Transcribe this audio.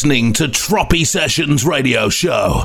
Listening to Tropi Sessions Radio Show.